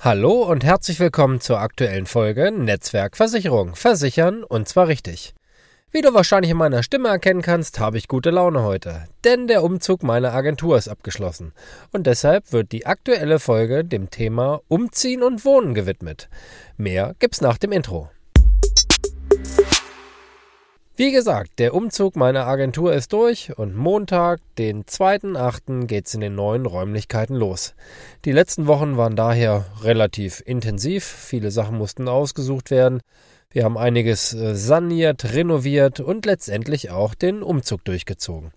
Hallo und herzlich willkommen zur aktuellen Folge Netzwerkversicherung. Versichern und zwar richtig. Wie du wahrscheinlich in meiner Stimme erkennen kannst, habe ich gute Laune heute, denn der Umzug meiner Agentur ist abgeschlossen und deshalb wird die aktuelle Folge dem Thema Umziehen und Wohnen gewidmet. Mehr gibt's nach dem Intro. Wie gesagt, der Umzug meiner Agentur ist durch und Montag, den 2.8., geht's in den neuen Räumlichkeiten los. Die letzten Wochen waren daher relativ intensiv, viele Sachen mussten ausgesucht werden. Wir haben einiges äh, saniert, renoviert und letztendlich auch den Umzug durchgezogen.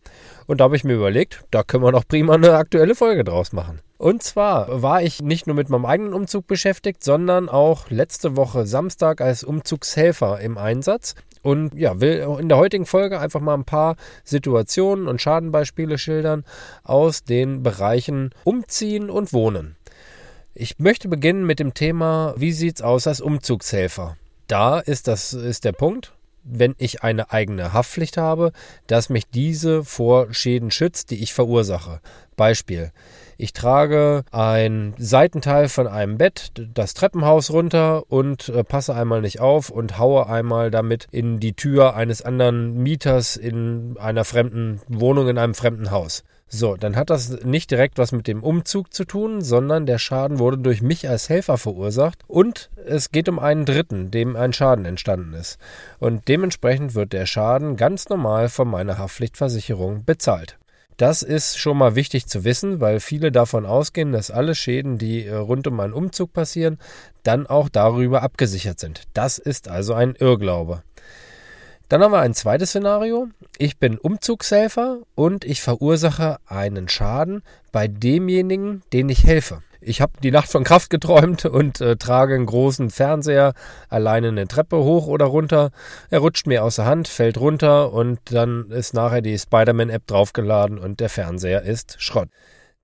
Und da habe ich mir überlegt, da können wir noch prima eine aktuelle Folge draus machen. Und zwar war ich nicht nur mit meinem eigenen Umzug beschäftigt, sondern auch letzte Woche Samstag als Umzugshelfer im Einsatz. Und ja, will in der heutigen Folge einfach mal ein paar Situationen und Schadenbeispiele schildern aus den Bereichen Umziehen und Wohnen. Ich möchte beginnen mit dem Thema, wie sieht's aus als Umzugshelfer? Da ist das ist der Punkt, wenn ich eine eigene Haftpflicht habe, dass mich diese vor Schäden schützt, die ich verursache. Beispiel. Ich trage ein Seitenteil von einem Bett, das Treppenhaus runter und äh, passe einmal nicht auf und haue einmal damit in die Tür eines anderen Mieters in einer fremden Wohnung, in einem fremden Haus. So, dann hat das nicht direkt was mit dem Umzug zu tun, sondern der Schaden wurde durch mich als Helfer verursacht und es geht um einen Dritten, dem ein Schaden entstanden ist. Und dementsprechend wird der Schaden ganz normal von meiner Haftpflichtversicherung bezahlt. Das ist schon mal wichtig zu wissen, weil viele davon ausgehen, dass alle Schäden, die äh, rund um einen Umzug passieren, dann auch darüber abgesichert sind. Das ist also ein Irrglaube. Dann haben wir ein zweites Szenario. Ich bin Umzugshelfer und ich verursache einen Schaden bei demjenigen, den ich helfe. Ich habe die Nacht von Kraft geträumt und äh, trage einen großen Fernseher alleine eine Treppe hoch oder runter. Er rutscht mir aus der Hand, fällt runter und dann ist nachher die Spider-Man-App draufgeladen und der Fernseher ist Schrott.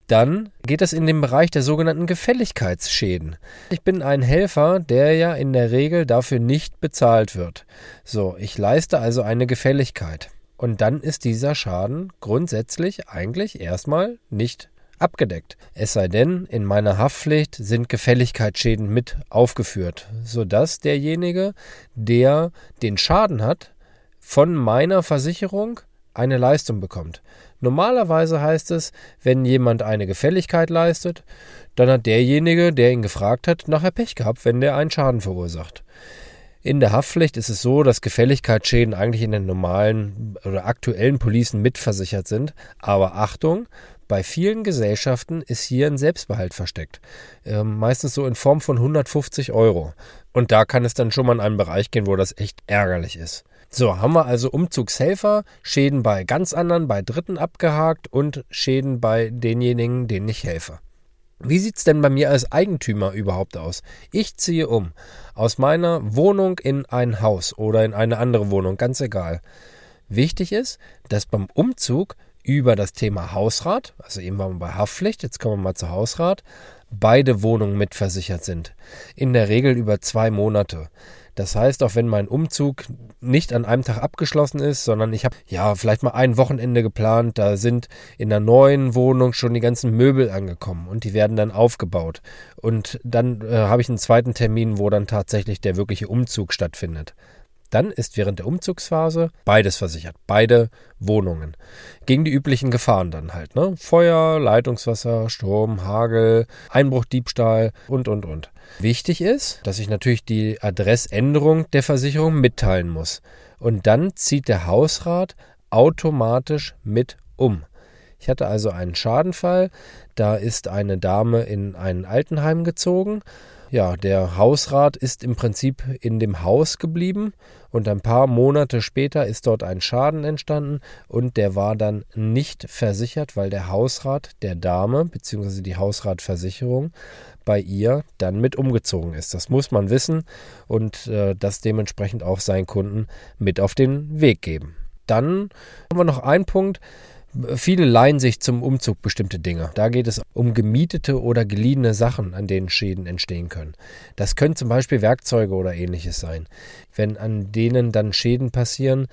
Dann geht es in den Bereich der sogenannten Gefälligkeitsschäden. Ich bin ein Helfer, der ja in der Regel dafür nicht bezahlt wird. So, ich leiste also eine Gefälligkeit. Und dann ist dieser Schaden grundsätzlich eigentlich erstmal nicht abgedeckt. Es sei denn, in meiner Haftpflicht sind Gefälligkeitsschäden mit aufgeführt, sodass derjenige, der den Schaden hat, von meiner Versicherung eine Leistung bekommt. Normalerweise heißt es, wenn jemand eine Gefälligkeit leistet, dann hat derjenige, der ihn gefragt hat, nachher Pech gehabt, wenn der einen Schaden verursacht. In der Haftpflicht ist es so, dass Gefälligkeitsschäden eigentlich in den normalen oder aktuellen Policen mitversichert sind. Aber Achtung, bei vielen Gesellschaften ist hier ein Selbstbehalt versteckt. Äh, meistens so in Form von 150 Euro. Und da kann es dann schon mal in einen Bereich gehen, wo das echt ärgerlich ist. So, haben wir also Umzugshelfer, Schäden bei ganz anderen, bei Dritten abgehakt und Schäden bei denjenigen, denen ich helfe. Wie sieht's denn bei mir als Eigentümer überhaupt aus? Ich ziehe um aus meiner Wohnung in ein Haus oder in eine andere Wohnung, ganz egal. Wichtig ist, dass beim Umzug über das Thema Hausrat, also eben waren wir bei Haftpflicht, jetzt kommen wir mal zu Hausrat, beide Wohnungen mitversichert sind. In der Regel über zwei Monate. Das heißt, auch wenn mein Umzug nicht an einem Tag abgeschlossen ist, sondern ich habe ja vielleicht mal ein Wochenende geplant, da sind in der neuen Wohnung schon die ganzen Möbel angekommen und die werden dann aufgebaut. Und dann äh, habe ich einen zweiten Termin, wo dann tatsächlich der wirkliche Umzug stattfindet. Dann ist während der Umzugsphase beides versichert, beide Wohnungen. Gegen die üblichen Gefahren dann halt, ne? Feuer, Leitungswasser, Sturm, Hagel, Einbruch, Diebstahl und, und, und. Wichtig ist, dass ich natürlich die Adressänderung der Versicherung mitteilen muss. Und dann zieht der Hausrat automatisch mit um. Ich hatte also einen Schadenfall, da ist eine Dame in ein Altenheim gezogen ja, der Hausrat ist im Prinzip in dem Haus geblieben und ein paar Monate später ist dort ein Schaden entstanden und der war dann nicht versichert, weil der Hausrat der Dame bzw. die Hausratversicherung bei ihr dann mit umgezogen ist. Das muss man wissen und äh, das dementsprechend auch seinen Kunden mit auf den Weg geben. Dann haben wir noch einen Punkt, Viele leihen sich zum Umzug bestimmte Dinge. Da geht es um gemietete oder geliehene Sachen, an denen Schäden entstehen können. Das können zum Beispiel Werkzeuge oder ähnliches sein. Wenn an denen dann Schäden passieren,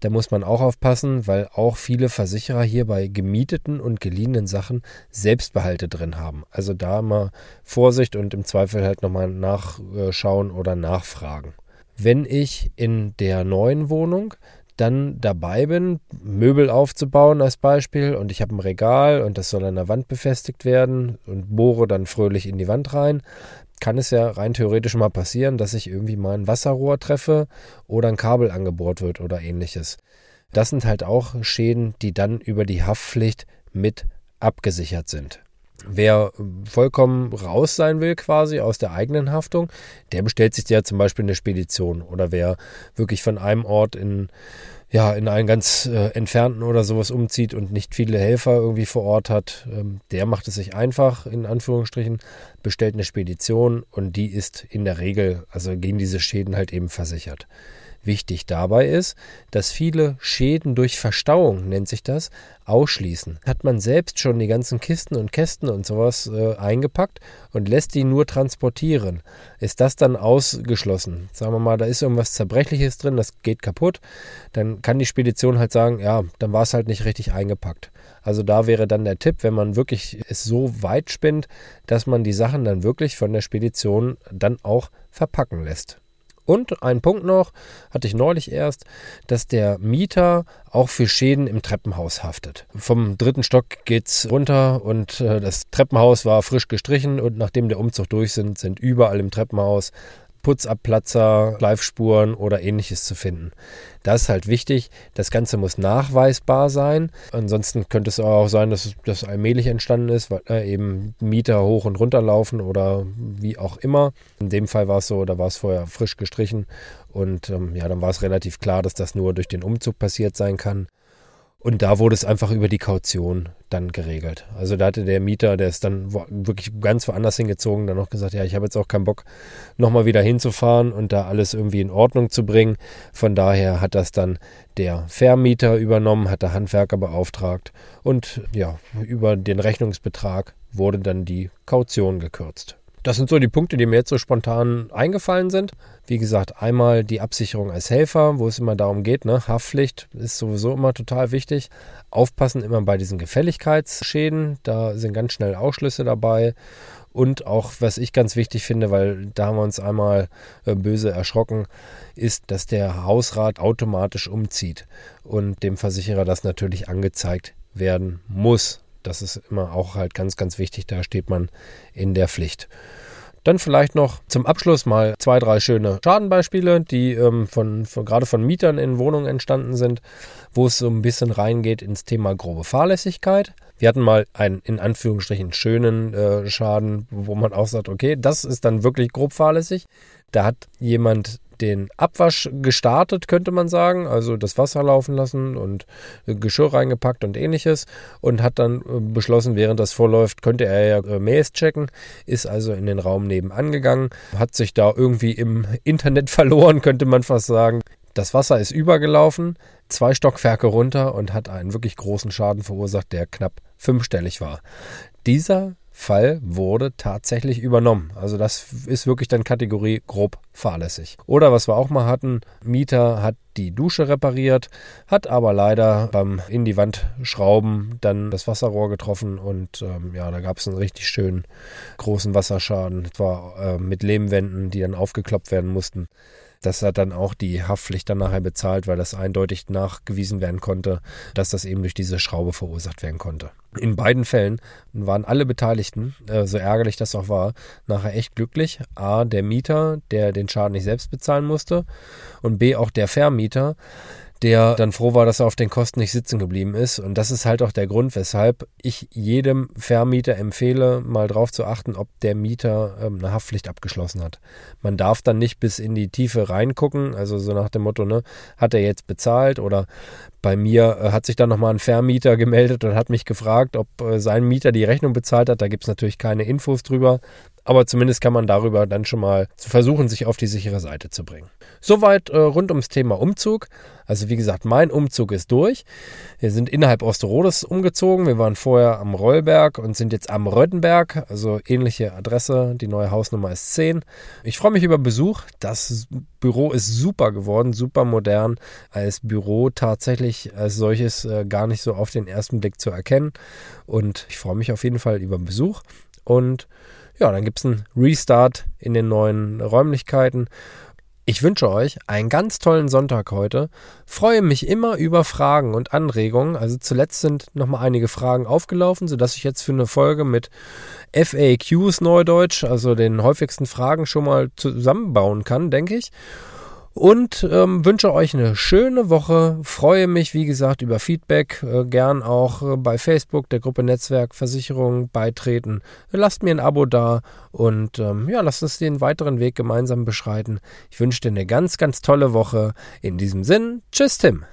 da muss man auch aufpassen, weil auch viele Versicherer hier bei gemieteten und geliehenen Sachen Selbstbehalte drin haben. Also da mal Vorsicht und im Zweifel halt nochmal nachschauen oder nachfragen. Wenn ich in der neuen Wohnung dann dabei bin, Möbel aufzubauen als Beispiel und ich habe ein Regal und das soll an der Wand befestigt werden und bohre dann fröhlich in die Wand rein, kann es ja rein theoretisch mal passieren, dass ich irgendwie mal ein Wasserrohr treffe oder ein Kabel angebohrt wird oder ähnliches. Das sind halt auch Schäden, die dann über die Haftpflicht mit abgesichert sind. Wer vollkommen raus sein will, quasi aus der eigenen Haftung, der bestellt sich ja zum Beispiel eine Spedition. Oder wer wirklich von einem Ort in, ja, in einen ganz äh, entfernten oder sowas umzieht und nicht viele Helfer irgendwie vor Ort hat, ähm, der macht es sich einfach, in Anführungsstrichen, bestellt eine Spedition und die ist in der Regel, also gegen diese Schäden halt eben versichert. Wichtig dabei ist, dass viele Schäden durch Verstauung, nennt sich das, ausschließen. Hat man selbst schon die ganzen Kisten und Kästen und sowas äh, eingepackt und lässt die nur transportieren, ist das dann ausgeschlossen. Sagen wir mal, da ist irgendwas Zerbrechliches drin, das geht kaputt, dann kann die Spedition halt sagen, ja, dann war es halt nicht richtig eingepackt. Also da wäre dann der Tipp, wenn man wirklich es so weit spinnt, dass man die Sachen dann wirklich von der Spedition dann auch verpacken lässt. Und ein Punkt noch, hatte ich neulich erst, dass der Mieter auch für Schäden im Treppenhaus haftet. Vom dritten Stock geht's runter und äh, das Treppenhaus war frisch gestrichen und nachdem der Umzug durch sind, sind überall im Treppenhaus Putzabplatzer, Schleifspuren oder ähnliches zu finden. Das ist halt wichtig. Das Ganze muss nachweisbar sein. Ansonsten könnte es auch sein, dass das allmählich entstanden ist, weil äh, eben Mieter hoch und runter laufen oder wie auch immer. In dem Fall war es so, da war es vorher frisch gestrichen und ähm, ja, dann war es relativ klar, dass das nur durch den Umzug passiert sein kann. Und da wurde es einfach über die Kaution dann geregelt. Also da hatte der Mieter, der ist dann wirklich ganz woanders hingezogen, dann noch gesagt, ja, ich habe jetzt auch keinen Bock, nochmal wieder hinzufahren und da alles irgendwie in Ordnung zu bringen. Von daher hat das dann der Vermieter übernommen, hat der Handwerker beauftragt und ja, über den Rechnungsbetrag wurde dann die Kaution gekürzt. Das sind so die Punkte, die mir jetzt so spontan eingefallen sind. Wie gesagt, einmal die Absicherung als Helfer, wo es immer darum geht, ne? Haftpflicht ist sowieso immer total wichtig. Aufpassen immer bei diesen Gefälligkeitsschäden, da sind ganz schnell Ausschlüsse dabei. Und auch, was ich ganz wichtig finde, weil da haben wir uns einmal äh, böse erschrocken, ist, dass der Hausrat automatisch umzieht und dem Versicherer das natürlich angezeigt werden muss. Das ist immer auch halt ganz, ganz wichtig. Da steht man in der Pflicht. Dann vielleicht noch zum Abschluss mal zwei, drei schöne Schadenbeispiele, die ähm, von, von, gerade von Mietern in Wohnungen entstanden sind, wo es so ein bisschen reingeht ins Thema grobe Fahrlässigkeit. Wir hatten mal einen in Anführungsstrichen schönen äh, Schaden, wo man auch sagt, okay, das ist dann wirklich grob fahrlässig. Da hat jemand den Abwasch gestartet, könnte man sagen. Also das Wasser laufen lassen und Geschirr reingepackt und ähnliches. Und hat dann äh, beschlossen, während das vorläuft, könnte er ja äh, Mails checken. Ist also in den Raum nebenan gegangen. Hat sich da irgendwie im Internet verloren, könnte man fast sagen. Das Wasser ist übergelaufen, zwei Stockwerke runter und hat einen wirklich großen Schaden verursacht, der knapp fünfstellig war. Dieser Fall wurde tatsächlich übernommen. Also das ist wirklich dann Kategorie grob fahrlässig. Oder was wir auch mal hatten, Mieter hat die Dusche repariert, hat aber leider beim in die Wand schrauben dann das Wasserrohr getroffen und ähm, ja, da gab es einen richtig schönen großen Wasserschaden. Etwa äh, mit Lehmwänden, die dann aufgekloppt werden mussten. Das hat dann auch die Haftpflicht dann nachher bezahlt, weil das eindeutig nachgewiesen werden konnte, dass das eben durch diese Schraube verursacht werden konnte. In beiden Fällen waren alle Beteiligten, äh, so ärgerlich das auch war, nachher echt glücklich. A, der Mieter, der den Schaden nicht selbst bezahlen musste und B, auch der Vermieter, der dann froh war, dass er auf den Kosten nicht sitzen geblieben ist. Und das ist halt auch der Grund, weshalb ich jedem Vermieter empfehle, mal drauf zu achten, ob der Mieter ähm, eine Haftpflicht abgeschlossen hat. Man darf dann nicht bis in die Tiefe reingucken, also so nach dem Motto, ne, hat er jetzt bezahlt oder bei mir äh, hat sich dann nochmal ein Vermieter gemeldet und hat mich gefragt, ob äh, sein Mieter die Rechnung bezahlt hat. Da gibt es natürlich keine Infos drüber. aber zumindest kann man darüber dann schon mal versuchen, sich auf die sichere Seite zu bringen. Soweit äh, rund ums Thema Umzug. Also wie gesagt, mein Umzug ist durch. Wir sind innerhalb Osterodes umgezogen. Wir waren vorher am Rollberg und sind jetzt am Röttenberg. Also ähnliche Adresse. Die neue Hausnummer ist 10. Ich freue mich über Besuch. Das Büro ist super geworden, super modern. Als Büro tatsächlich als solches äh, gar nicht so auf den ersten Blick zu erkennen. Und ich freue mich auf jeden Fall über Besuch. Und ja, dann gibt es einen Restart in den neuen Räumlichkeiten. Ich wünsche euch einen ganz tollen Sonntag heute. Freue mich immer über Fragen und Anregungen. Also zuletzt sind nochmal einige Fragen aufgelaufen, sodass ich jetzt für eine Folge mit FAQs Neudeutsch, also den häufigsten Fragen, schon mal zusammenbauen kann, denke ich und ähm, wünsche euch eine schöne Woche. Freue mich, wie gesagt, über Feedback. Äh, gern auch äh, bei Facebook der Gruppe Netzwerk Versicherung beitreten. Lasst mir ein Abo da und ähm, ja, lasst uns den weiteren Weg gemeinsam beschreiten. Ich wünsche dir eine ganz, ganz tolle Woche. In diesem Sinn, tschüss, Tim.